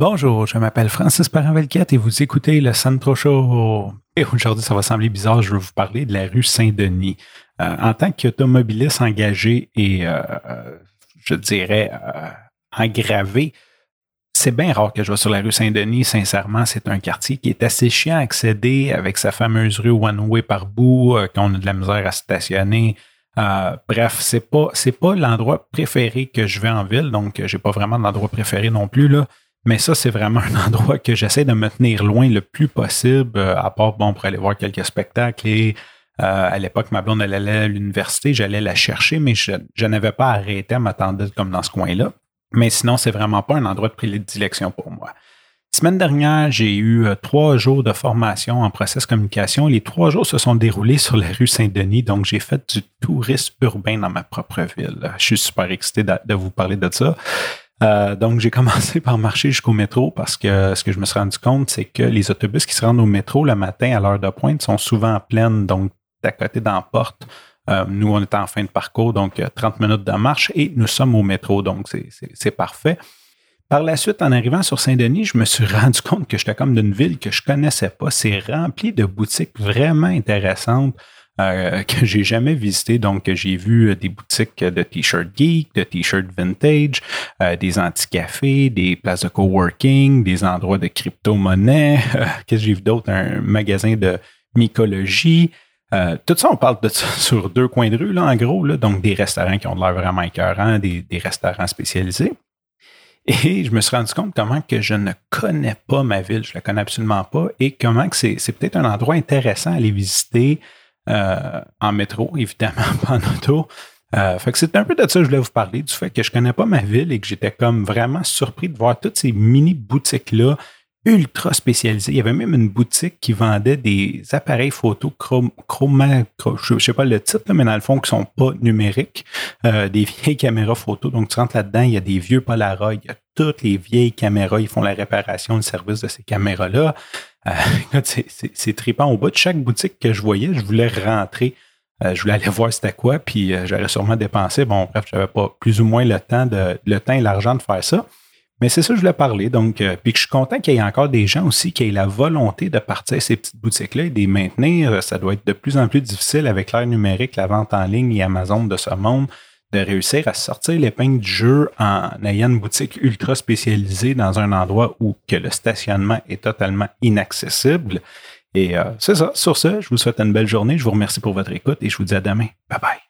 Bonjour, je m'appelle Francis Paravelquette et vous écoutez le Centro Show. Et aujourd'hui, ça va sembler bizarre, je vais vous parler de la rue Saint-Denis. Euh, en tant qu'automobiliste engagé et, euh, je dirais, euh, engravé, c'est bien rare que je vais sur la rue Saint-Denis. Sincèrement, c'est un quartier qui est assez chiant à accéder avec sa fameuse rue one-way par bout, qu'on a de la misère à stationner. bref, c'est pas c'est pas l'endroit préféré que je vais en ville, donc j'ai pas vraiment d'endroit préféré non plus là. Mais ça, c'est vraiment un endroit que j'essaie de me tenir loin le plus possible, euh, à part, bon, pour aller voir quelques spectacles. Et euh, à l'époque, ma blonde, elle allait à l'université, j'allais la chercher, mais je, n'avais pas arrêté à m'attendre comme dans ce coin-là. Mais sinon, c'est vraiment pas un endroit de prédilection pour moi. Semaine dernière, j'ai eu euh, trois jours de formation en process communication. Les trois jours se sont déroulés sur la rue Saint-Denis, donc j'ai fait du tourisme urbain dans ma propre ville. Je suis super excité de vous parler de ça. Euh, donc, j'ai commencé par marcher jusqu'au métro parce que ce que je me suis rendu compte, c'est que les autobus qui se rendent au métro le matin à l'heure de pointe sont souvent pleines, donc à côté dans porte. Euh, nous, on est en fin de parcours, donc 30 minutes de marche et nous sommes au métro, donc c'est parfait. Par la suite, en arrivant sur Saint-Denis, je me suis rendu compte que j'étais comme d'une ville que je connaissais pas. C'est rempli de boutiques vraiment intéressantes. Euh, que j'ai jamais visité. Donc, j'ai vu euh, des boutiques de t-shirts geek, de t-shirts vintage, euh, des anti-cafés, des places de coworking, des endroits de crypto-monnaie. Qu'est-ce que j'ai vu d'autre? Un magasin de mycologie. tout ça, on parle de ça sur deux coins de rue, là, en gros. Là, donc, des restaurants qui ont l'air vraiment écœurants, des, des restaurants spécialisés. Et je me suis rendu compte comment que je ne connais pas ma ville, je la connais absolument pas, et comment que c'est peut-être un endroit intéressant à aller visiter, euh, en métro, évidemment, pas en auto. Euh, fait que c'est un peu de ça que je voulais vous parler, du fait que je connais pas ma ville et que j'étais comme vraiment surpris de voir toutes ces mini boutiques-là ultra spécialisées. Il y avait même une boutique qui vendait des appareils photo chroma, je sais pas le titre, mais dans le fond, qui sont pas numériques, euh, des vieilles caméras photo. Donc, tu rentres là-dedans, il y a des vieux Polaroid, il y a toutes les vieilles caméras, ils font la réparation, le service de ces caméras-là. Euh, c'est trippant. Au bout de chaque boutique que je voyais, je voulais rentrer. Euh, je voulais aller voir c'était quoi, puis j'aurais sûrement dépensé. Bon, bref, j'avais pas plus ou moins le temps, le temps et l'argent de faire ça. Mais c'est ça je voulais parler. Donc, puis que je suis content qu'il y ait encore des gens aussi qui aient la volonté de partir ces petites boutiques-là et de les maintenir. Ça doit être de plus en plus difficile avec l'ère numérique, la vente en ligne et Amazon de ce monde de réussir à sortir l'épingle du jeu en ayant une boutique ultra spécialisée dans un endroit où que le stationnement est totalement inaccessible. Et euh, c'est ça. Sur ce, je vous souhaite une belle journée. Je vous remercie pour votre écoute et je vous dis à demain. Bye bye.